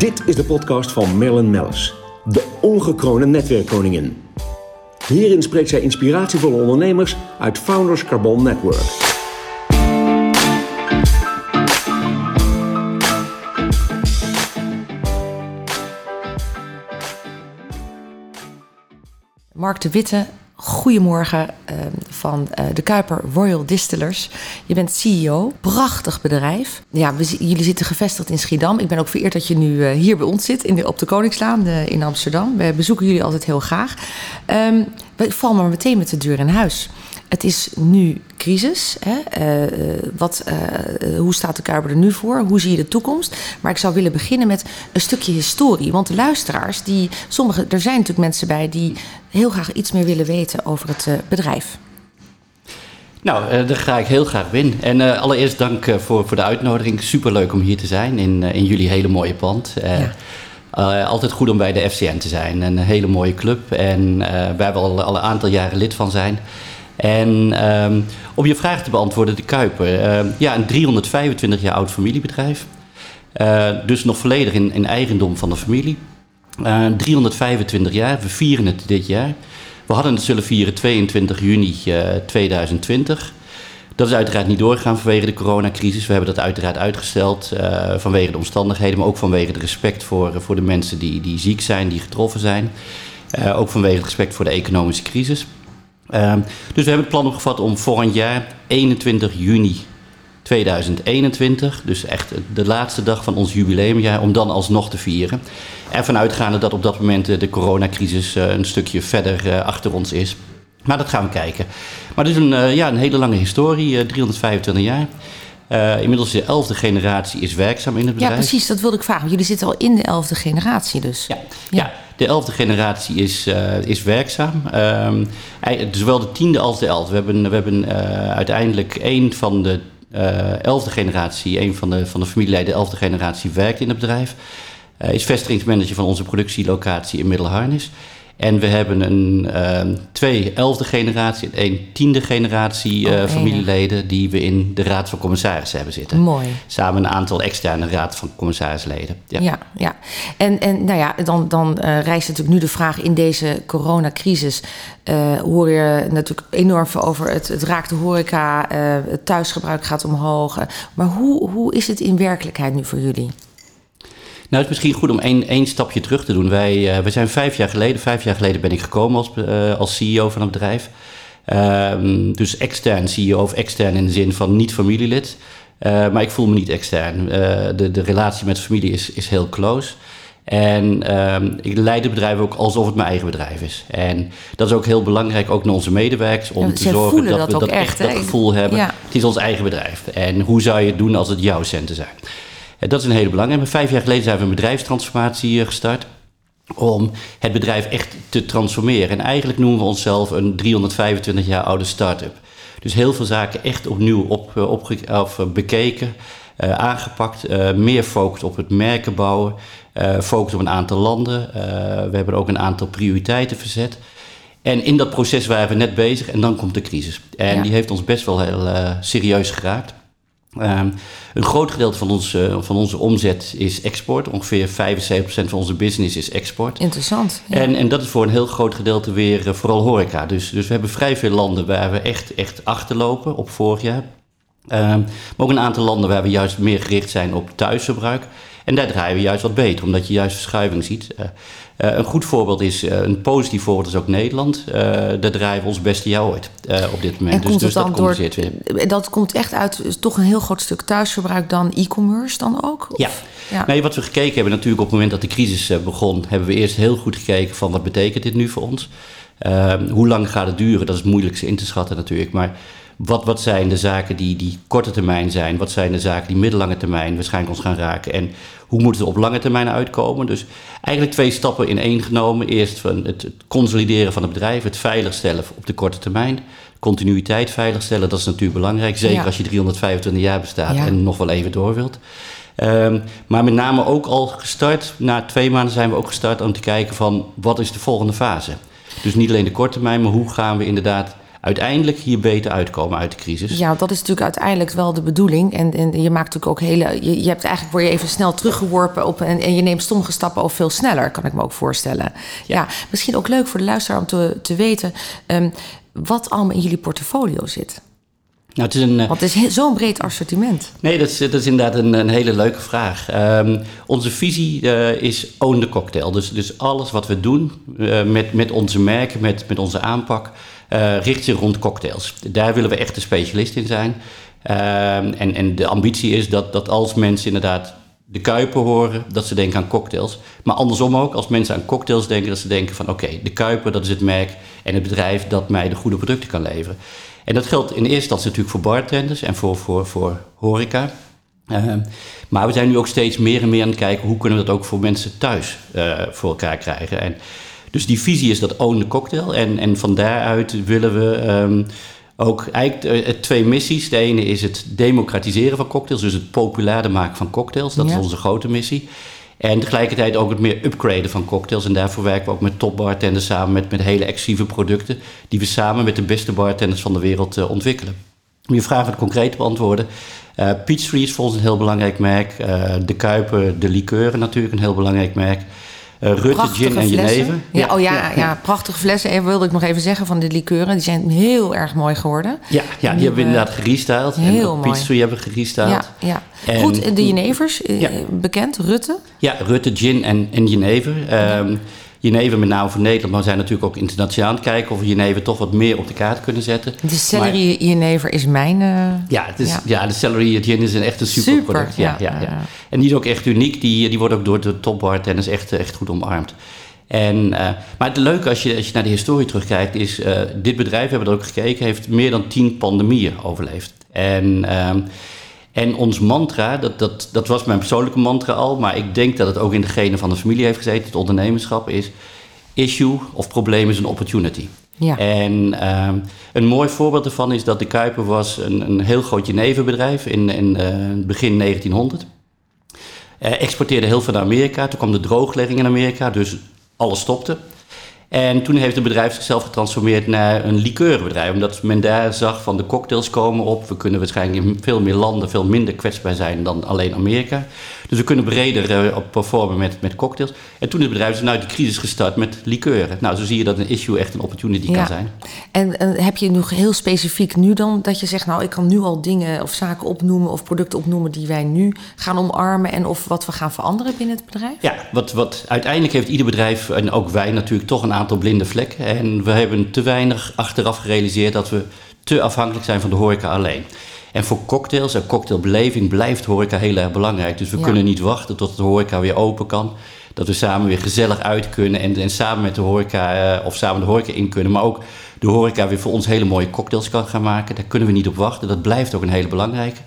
Dit is de podcast van Marilyn Mellis, de ongekroonde netwerkkoningin. Hierin spreekt zij inspiratievolle ondernemers uit Founders Carbon Network. Mark de Witte, goedemorgen uh, van uh, de Kuiper Royal Distillers. Je bent CEO, prachtig bedrijf. Ja, we, jullie zitten gevestigd in Schiedam. Ik ben ook vereerd dat je nu uh, hier bij ons zit in op de Koningslaan in Amsterdam. We bezoeken jullie altijd heel graag. Um, we vallen maar meteen met de deur in huis. Het is nu crisis. Hè? Uh, wat, uh, hoe staat de Kuiper er nu voor? Hoe zie je de toekomst? Maar ik zou willen beginnen met een stukje historie. Want de luisteraars, die, sommige, er zijn natuurlijk mensen bij die heel graag iets meer willen weten over het uh, bedrijf. Nou, daar ga ik heel graag in. En allereerst dank voor, voor de uitnodiging. Superleuk om hier te zijn in, in jullie hele mooie pand. Ja. Altijd goed om bij de FCN te zijn. Een hele mooie club. En waar we al, al, een aantal jaren lid van zijn. En um, om je vraag te beantwoorden, de Kuiper. Uh, ja, een 325 jaar oud familiebedrijf. dus nog volledig in, eigendom van de familie. 325 jaar, we vieren het dit jaar. We hadden het zullen vieren 22 juni 2020. Dat is uiteraard niet doorgegaan vanwege de coronacrisis. We hebben dat uiteraard uitgesteld vanwege de omstandigheden, maar ook vanwege het respect voor, voor de mensen die, die ziek zijn, die getroffen zijn. Ook vanwege het respect voor de economische crisis. Uh, dus we hebben het plan opgevat om volgend jaar, 21 juni 2021, dus echt de laatste dag van ons jubileumjaar, om dan alsnog te vieren. Ervan uitgaande dat op dat moment de coronacrisis een stukje verder achter ons is. Maar dat gaan we kijken. Maar het is een, ja, een hele lange historie, uh, 325 jaar. Uh, inmiddels de elfde generatie is werkzaam in het bedrijf. Ja, precies, dat wilde ik vragen. Jullie zitten al in de elfde generatie dus. Ja, ja. ja de elfde generatie is, uh, is werkzaam. Um, zowel de tiende als de elfde. We hebben, we hebben uh, uiteindelijk één van de elfde generatie, één van de, van de familieleden, de elfde generatie werkt in het bedrijf. is vestigingsmanager van onze productielocatie in Middelharnis. En we hebben een uh, twee elfde generatie en één tiende generatie uh, oh, familieleden die we in de Raad van Commissarissen hebben zitten. Mooi. Samen een aantal externe Raad van Commissarisleden. Ja, ja. ja. En, en nou ja, dan, dan uh, rijst natuurlijk nu de vraag in deze coronacrisis. hoor je natuurlijk enorm veel over het, het raakt de horeca, het thuisgebruik gaat omhoog. maar hoe, hoe is het in werkelijkheid nu voor jullie? Nou, het is misschien goed om één, één stapje terug te doen. Wij, uh, wij zijn vijf jaar geleden, vijf jaar geleden ben ik gekomen als, uh, als CEO van het bedrijf. Um, dus extern CEO of extern in de zin van niet familielid. Uh, maar ik voel me niet extern. de, de relatie met de familie is, is heel close. En um, ik leid het bedrijf ook alsof het mijn eigen bedrijf is. En dat is ook heel belangrijk, ook naar onze medewerkers, om ja, te zorgen dat, dat we dat echt, echt dat gevoel hebben. Ja. Het is ons eigen bedrijf. En hoe zou je het doen als het jouw centen zijn? Dat is een hele belangrijke. Vijf jaar geleden zijn we een bedrijfstransformatie gestart om het bedrijf echt te transformeren. En eigenlijk noemen we onszelf een 325 jaar oude start-up. Dus heel veel zaken echt opnieuw op, op, of bekeken, uh, aangepakt. Uh, meer focus op het merken bouwen, uh, focus op een aantal landen. we hebben ook een aantal prioriteiten verzet. En in dat proces waren we net bezig en dan komt de crisis. En ja. die heeft ons best wel heel serieus geraakt. Um, een groot gedeelte van, ons, uh, van onze omzet is export. Ongeveer 75% van onze business is export. Interessant. Ja. En, en dat is voor een heel groot gedeelte weer uh, vooral horeca. Dus, dus we hebben vrij veel landen waar we echt, echt achterlopen op vorig jaar. Um, maar ook een aantal landen waar we juist meer gericht zijn op thuisverbruik. En daar draaien we juist wat beter, omdat je juist verschuiving ziet. Uh, een goed voorbeeld is, uh, een positief voorbeeld is ook Nederland. daar draaien we ons beste jaar ooit op dit moment. En dus, komt dus dat door, weer. Dat komt echt uit toch een heel groot stuk thuisverbruik dan e-commerce dan ook? Of? Ja. ja. Nee, wat we gekeken hebben natuurlijk op het moment dat de crisis begon... hebben we eerst heel goed gekeken van wat betekent dit nu voor ons? Ehm, hoe lang gaat het duren? Dat is het moeilijkste in te schatten natuurlijk, maar... Wat, wat zijn de zaken die, die korte termijn zijn? Wat zijn de zaken die middellange termijn waarschijnlijk ons gaan raken? En hoe moeten we op lange termijn uitkomen? Dus eigenlijk twee stappen in één genomen. Eerst van het, het consolideren van het bedrijf, het veiligstellen op de korte termijn. Continuïteit veiligstellen, dat is natuurlijk belangrijk. Zeker ja. als je 325 jaar bestaat ja. en nog wel even door wilt. Um, maar met name ook al gestart, na twee maanden zijn we ook gestart om te kijken van wat is de volgende fase. Dus niet alleen de korte termijn, maar hoe gaan we inderdaad uiteindelijk hier beter uitkomen uit de crisis. Ja, dat is natuurlijk uiteindelijk wel de bedoeling. En, en je maakt natuurlijk ook hele. Je, je hebt eigenlijk word je even snel teruggeworpen op en, en je neemt sommige stappen ook veel sneller, kan ik me ook voorstellen. Ja, ja misschien ook leuk voor de luisteraar om te, te weten um, wat allemaal in jullie portfolio zit. Nou, het is een, Want het is zo'n breed assortiment. Nee, dat is, dat is inderdaad een, een hele leuke vraag. Um, onze visie uh, is own the cocktail. Dus, dus alles wat we doen uh, met, met onze merken, met, met onze aanpak, richt zich rond cocktails. Daar willen we echt de specialist in zijn. Um, en, en de ambitie is dat, dat als mensen inderdaad de Kuiper horen, dat ze denken aan cocktails. Maar andersom ook, als mensen aan cocktails denken, dat ze denken van oké, de Kuiper, dat is het merk en het bedrijf dat mij de goede producten kan leveren. En dat geldt in eerste instantie natuurlijk voor bartenders en voor, voor, voor horeca. Uh, maar we zijn nu ook steeds meer en meer aan het kijken hoe kunnen we dat ook voor mensen thuis uh, voor elkaar krijgen. En dus die visie is dat own the cocktail. En, en van daaruit willen we um, ook eigenlijk uh, twee missies. De ene is het democratiseren van cocktails, dus het populairder maken van cocktails. Dat ja. is onze grote missie. En tegelijkertijd ook het meer upgraden van cocktails. En daarvoor werken we ook met topbartenders samen met, met hele exclusieve producten. Die we samen met de beste bartenders van de wereld uh, ontwikkelen. Om je vraag concreet te beantwoorden. Uh, Peachtree is voor ons een heel belangrijk merk. Uh, de Kuiper, de liqueuren natuurlijk een heel belangrijk merk. Uh, Rutte, prachtige gin en jenever. Ja, ja, oh ja, ja, ja, prachtige flessen. En wilde ik nog even zeggen van de liqueuren. Die zijn heel erg mooi geworden. Ja, ja die, hebben we inderdaad gerestyled. Heel en mooi. Hebben we gerestyled. Ja, ja. En, Goed, de jenevers, ja. bekend, Rutte? Ja, Rutte, gin en, en jenever. Um, Jenever met name voor Nederland, maar we zijn natuurlijk ook internationaal aan het kijken of we Jenever toch wat meer op de kaart kunnen zetten. De celery Jenever is mijn. Uh, ja, het is, ja. ja, de celery gin is een echt een super, super product. Ja, ja, ja, ja, En die is ook echt uniek. Die, die wordt ook door de topbar tennis echt, echt goed omarmd. En, uh, maar het leuke als je, als je naar de historie terugkijkt, is uh, dit bedrijf, we hebben er ook gekeken, heeft meer dan tien pandemieën overleefd. En. En ons mantra, dat, dat, dat was mijn persoonlijke mantra al, maar ik denk dat het ook in de genen van de familie heeft gezeten, het ondernemerschap, is issue of probleem is een opportunity. Ja. En uh, een mooi voorbeeld daarvan is dat de Kuiper was een, een heel groot jeneverbedrijf in, in uh, begin 1900. Uh, exporteerde heel veel naar Amerika. Toen kwam de drooglegging in Amerika, dus alles stopte. En toen heeft het bedrijf zichzelf getransformeerd naar een liqueurenbedrijf. Omdat men daar zag van de cocktails komen op. We kunnen waarschijnlijk in veel meer landen veel minder kwetsbaar zijn dan alleen Amerika. Dus we kunnen breder uh, performen met, met cocktails. En toen is het bedrijf vanuit de crisis gestart met liqueuren. Nou, zo zie je dat een issue echt een opportunity ja. kan zijn. En, en heb je nog heel specifiek nu dan dat je zegt... nou, ik kan nu al dingen of zaken opnoemen of producten opnoemen... die wij nu gaan omarmen en of wat we gaan veranderen binnen het bedrijf? Ja, wat, wat uiteindelijk heeft ieder bedrijf en ook wij natuurlijk toch een aantal blinde vlekken. En we hebben te weinig achteraf gerealiseerd dat we te afhankelijk zijn van de horeca alleen. En voor cocktails en cocktailbeleving blijft horeca heel erg belangrijk. Dus we ja. kunnen niet wachten tot de horeca weer open kan. Dat we samen weer gezellig uit kunnen en, en samen met de horeca, uh, of samen de horeca in kunnen. Maar ook de horeca weer voor ons hele mooie cocktails kan gaan maken. Daar kunnen we niet op wachten. Dat blijft ook een hele belangrijke.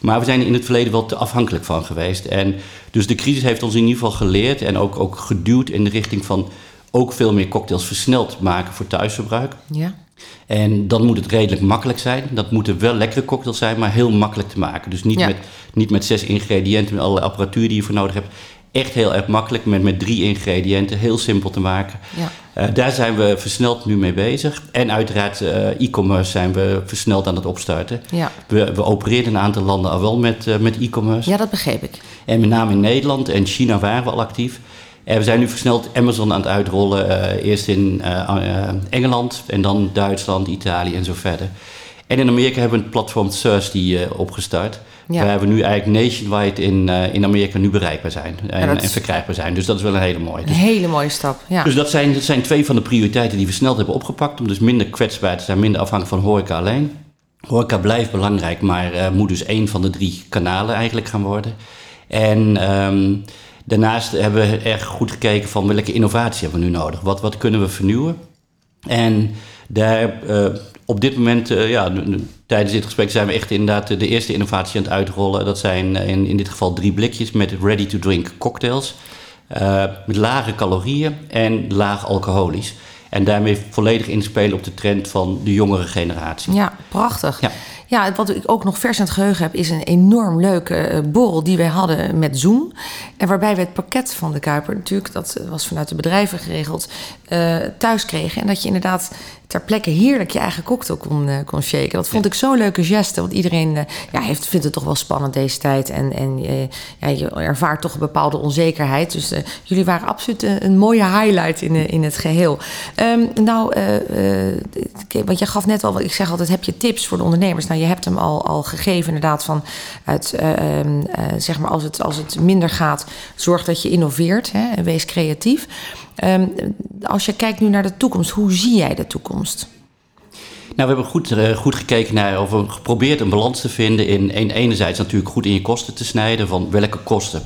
Maar we zijn in het verleden wel te afhankelijk van geweest. En dus de crisis heeft ons in ieder geval geleerd en ook, ook geduwd in de richting van ook veel meer cocktails versneld maken voor thuisverbruik. Ja. En dan moet het redelijk makkelijk zijn. Dat moeten wel lekkere cocktails zijn, maar heel makkelijk te maken. Dus niet, ja. met, niet met zes ingrediënten, met alle apparatuur die je voor nodig hebt. Echt heel erg makkelijk, met, met drie ingrediënten, heel simpel te maken. Ja. Uh, daar zijn we versneld nu mee bezig. En uiteraard uh, e-commerce zijn we versneld aan het opstarten. Ja. We, we opereren in een aantal landen al wel met, uh, met e-commerce. Ja, dat begreep ik. En met name in Nederland en China waren we al actief. En we zijn nu versneld Amazon aan het uitrollen. Uh, eerst in uh, Engeland en dan Duitsland, Italië en zo verder. En in Amerika hebben we het platform Thirsty opgestart. Ja. Waar we nu eigenlijk nationwide in, in Amerika nu bereikbaar zijn. En, ja, en, verkrijgbaar zijn. Dus dat is wel een hele mooie. Dus, een hele mooie stap, ja. Dus dat zijn, dat zijn twee van de prioriteiten die we snel hebben opgepakt. Om dus minder kwetsbaar te zijn, minder afhankelijk van horeca alleen. Horeca blijft belangrijk, maar moet dus één van de drie kanalen eigenlijk gaan worden. En... Um, Daarnaast hebben we erg goed gekeken van welke innovatie hebben we nu nodig. Wat, wat kunnen we vernieuwen? En daar, uh, op dit moment, uh, ja, tijdens dit gesprek zijn we echt inderdaad de eerste innovatie aan het uitrollen. Dat zijn in, in dit geval drie blikjes met ready-to-drink cocktails. Uh, met lage calorieën en laag alcoholisch. En daarmee volledig inspelen op de trend van de jongere generatie. Ja, prachtig. Ja. Ja, wat ik ook nog vers in het geheugen heb, is een enorm leuke eh, borrel die wij hadden met Zoom. En waarbij we het pakket van de Kuiper, natuurlijk, dat was vanuit de bedrijven geregeld, uh, thuis kregen. En dat je inderdaad ter plekke heerlijk je eigen cocktail kon, uh, kon shaken. Dat vond ik zo'n leuke geste. Want iedereen uh, ja, heeft, vindt het toch wel spannend deze tijd. En, en uh, ja, je ervaart toch een bepaalde onzekerheid. Dus jullie waren absoluut een, mooie highlight in, in het geheel. Um, nou, want je gaf net al, ik zeg altijd, heb je tips voor de ondernemers? Nou, je hebt hem al, al gegeven inderdaad van uit, um, zeg maar, als het, als het minder gaat, zorg dat je innoveert hè, en wees creatief. Um, als je kijkt nu naar de toekomst, hoe zie jij de toekomst? Nou, we hebben goed, uh, goed gekeken naar, of we geprobeerd een balans te vinden in, in enerzijds natuurlijk goed in je kosten te snijden, van welke kosten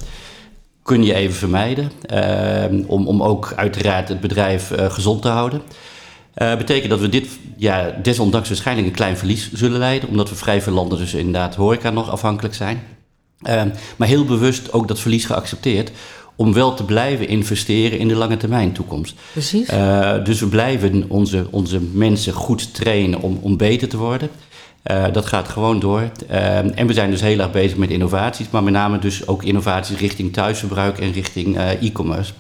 kun je even vermijden, uh, om, om ook uiteraard het bedrijf gezond te houden. Uh, betekent dat we dit ja, desondanks waarschijnlijk een klein verlies zullen leiden, omdat we vrij veel landen dus inderdaad horeca nog afhankelijk zijn. Uh, maar heel bewust ook dat verlies geaccepteerd, om wel te blijven investeren in de lange termijn toekomst. Precies. Uh, dus we blijven onze, onze mensen goed trainen om, om beter te worden. Uh, dat gaat gewoon door. Uh, en we zijn dus heel erg bezig met innovaties, maar met name dus ook innovaties richting thuisverbruik en richting e-commerce.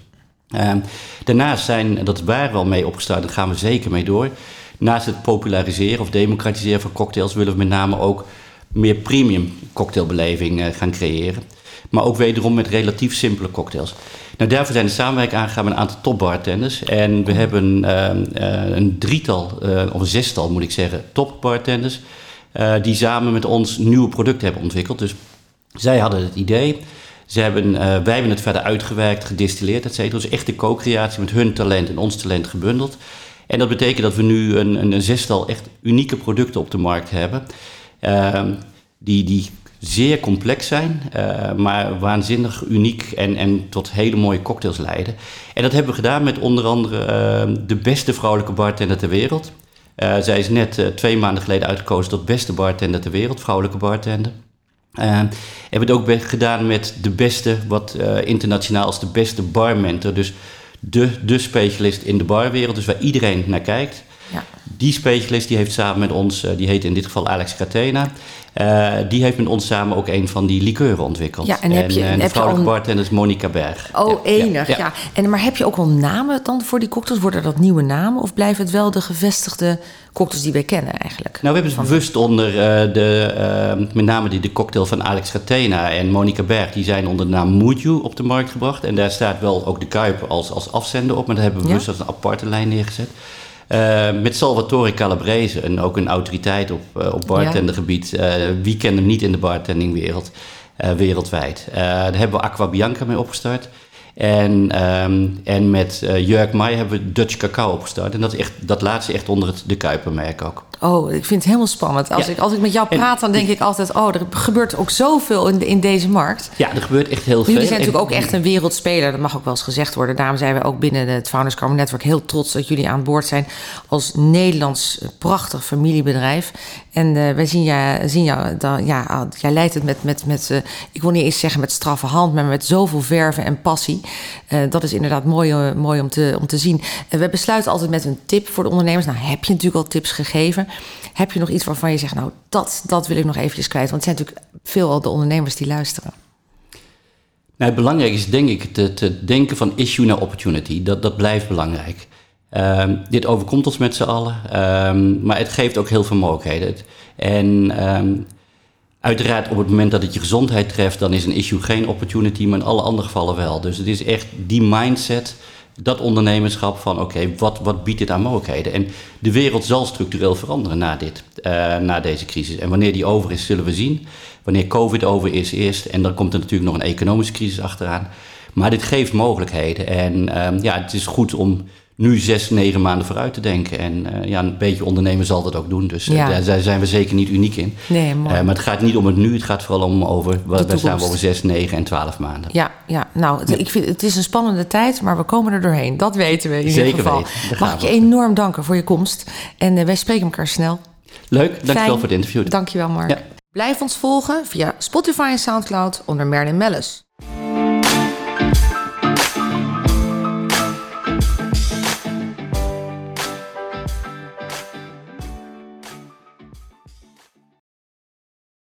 Daarnaast zijn, dat waar wel mee opgestart, daar gaan we zeker mee door. Naast het populariseren of democratiseren van cocktails willen we met name ook meer premium cocktailbeleving gaan creëren maar ook wederom met relatief simpele cocktails. Nou, daarvoor zijn de samenwerking aangegaan met een aantal topbartenders. En we hebben uh, een drietal, uh, of een zestal moet ik zeggen, topbartenders... Uh, die samen met ons nieuwe producten hebben ontwikkeld. Dus zij hadden het idee... Ze hebben, wij hebben het verder uitgewerkt, gedistilleerd, et cetera. Dus echt de co-creatie met hun talent en ons talent gebundeld. En dat betekent dat we nu een, een, een zestal echt unieke producten op de markt hebben. Ehm, die, die zeer complex zijn, uh, maar waanzinnig uniek en, en tot hele mooie cocktails leiden. En dat hebben we gedaan met onder andere uh, de beste vrouwelijke bartender ter wereld. Uh, zij is net twee maanden geleden uitgekozen tot beste bartender ter wereld, vrouwelijke bartender. Hebben we het ook gedaan met de beste, wat internationaal als de beste barmentor. Dus de, de specialist in de barwereld, dus waar iedereen naar kijkt. Ja. Die specialist die heeft samen met ons, die heet in dit geval Alex Catena. Uh, die heeft met ons samen ook een van die likeuren ontwikkeld. Ja, en, heb je, en, de vrouwelijke al... bartender is Monica Berg. Oh, ja, enig, ja, ja. En, maar heb je ook al namen dan voor die cocktails? Worden dat nieuwe namen? Of blijven het wel de gevestigde cocktails die wij kennen eigenlijk? Nou, we hebben het bewust onder uh, de, uh, met name die, de cocktail van Alex Catena en Monica Berg, die zijn onder de naam Moodju op de markt gebracht. En daar staat wel ook de Kuip als, als afzender op, maar dat hebben we bewust als een aparte lijn neergezet. Uh, met Salvatore Calabrese, en ook een autoriteit op, uh, op bartendergebied. Uh, wie kent hem niet in de bartendingwereld wereldwijd? daar hebben we Aqua Bianca mee opgestart. En, um, en met uh, Jurk Mai hebben we Dutch Cacao opgestart. En dat, is echt, dat laatste echt onder het de Kuipermerk ook. Oh, ik vind het helemaal spannend. Als, ja. ik, als ik met jou praat, dan denk ik altijd... oh, er gebeurt ook zoveel in, in deze markt. Ja, er gebeurt echt heel veel. Jullie zijn natuurlijk ook echt een wereldspeler. Dat mag ook wel eens gezegd worden. Daarom zijn we ook binnen het Founders Carbon Network heel trots... dat jullie aan boord zijn als Nederlands prachtig familiebedrijf. En uh, wij zien jou, zien jou dan, ja, jij leidt het met, met, met uh, ik wil niet eens zeggen met straffe hand... maar met zoveel verven en passie. Uh, dat is inderdaad mooi, mooi om, te, om te zien. we besluiten altijd met een tip voor de ondernemers. Nou, heb je natuurlijk al tips gegeven... Heb je nog iets waarvan je zegt, nou, dat, dat wil ik nog eventjes kwijt? Want het zijn natuurlijk veel de ondernemers die luisteren. Nou, het belangrijke is denk ik te, te denken van issue naar opportunity. Dat, dat blijft belangrijk. Um, dit overkomt ons met z'n allen, um, maar het geeft ook heel veel mogelijkheden. En um, uiteraard op het moment dat het je gezondheid treft, dan is een issue geen opportunity, maar in alle andere gevallen wel. Dus het is echt die mindset dat ondernemerschap van oké, wat, wat biedt dit aan mogelijkheden? En de wereld zal structureel veranderen na, dit, uh, na deze crisis. En wanneer die over is, zullen we zien. Wanneer COVID over is eerst, en dan komt er natuurlijk nog een economische crisis achteraan. Maar dit geeft mogelijkheden. En um, ja, het is goed om nu zes, negen maanden vooruit te denken. En uh, ja, een beetje ondernemen zal dat ook doen. Dus uh, ja. daar zijn we zeker niet uniek in. Nee. Uh, maar het gaat niet om het nu, het gaat vooral om over, waar staan we over zes, negen en twaalf maanden. Ja, ja. nou, het, ik vind, het is een spannende tijd, maar we komen er doorheen. Dat weten we in zeker ieder geval. Weten, Mag ik je enorm danken voor je komst. En wij spreken elkaar snel. Leuk, dankjewel voor het interview. Dankjewel, Mark. Ja. Blijf ons volgen via Spotify en Soundcloud onder Merlin Mellis.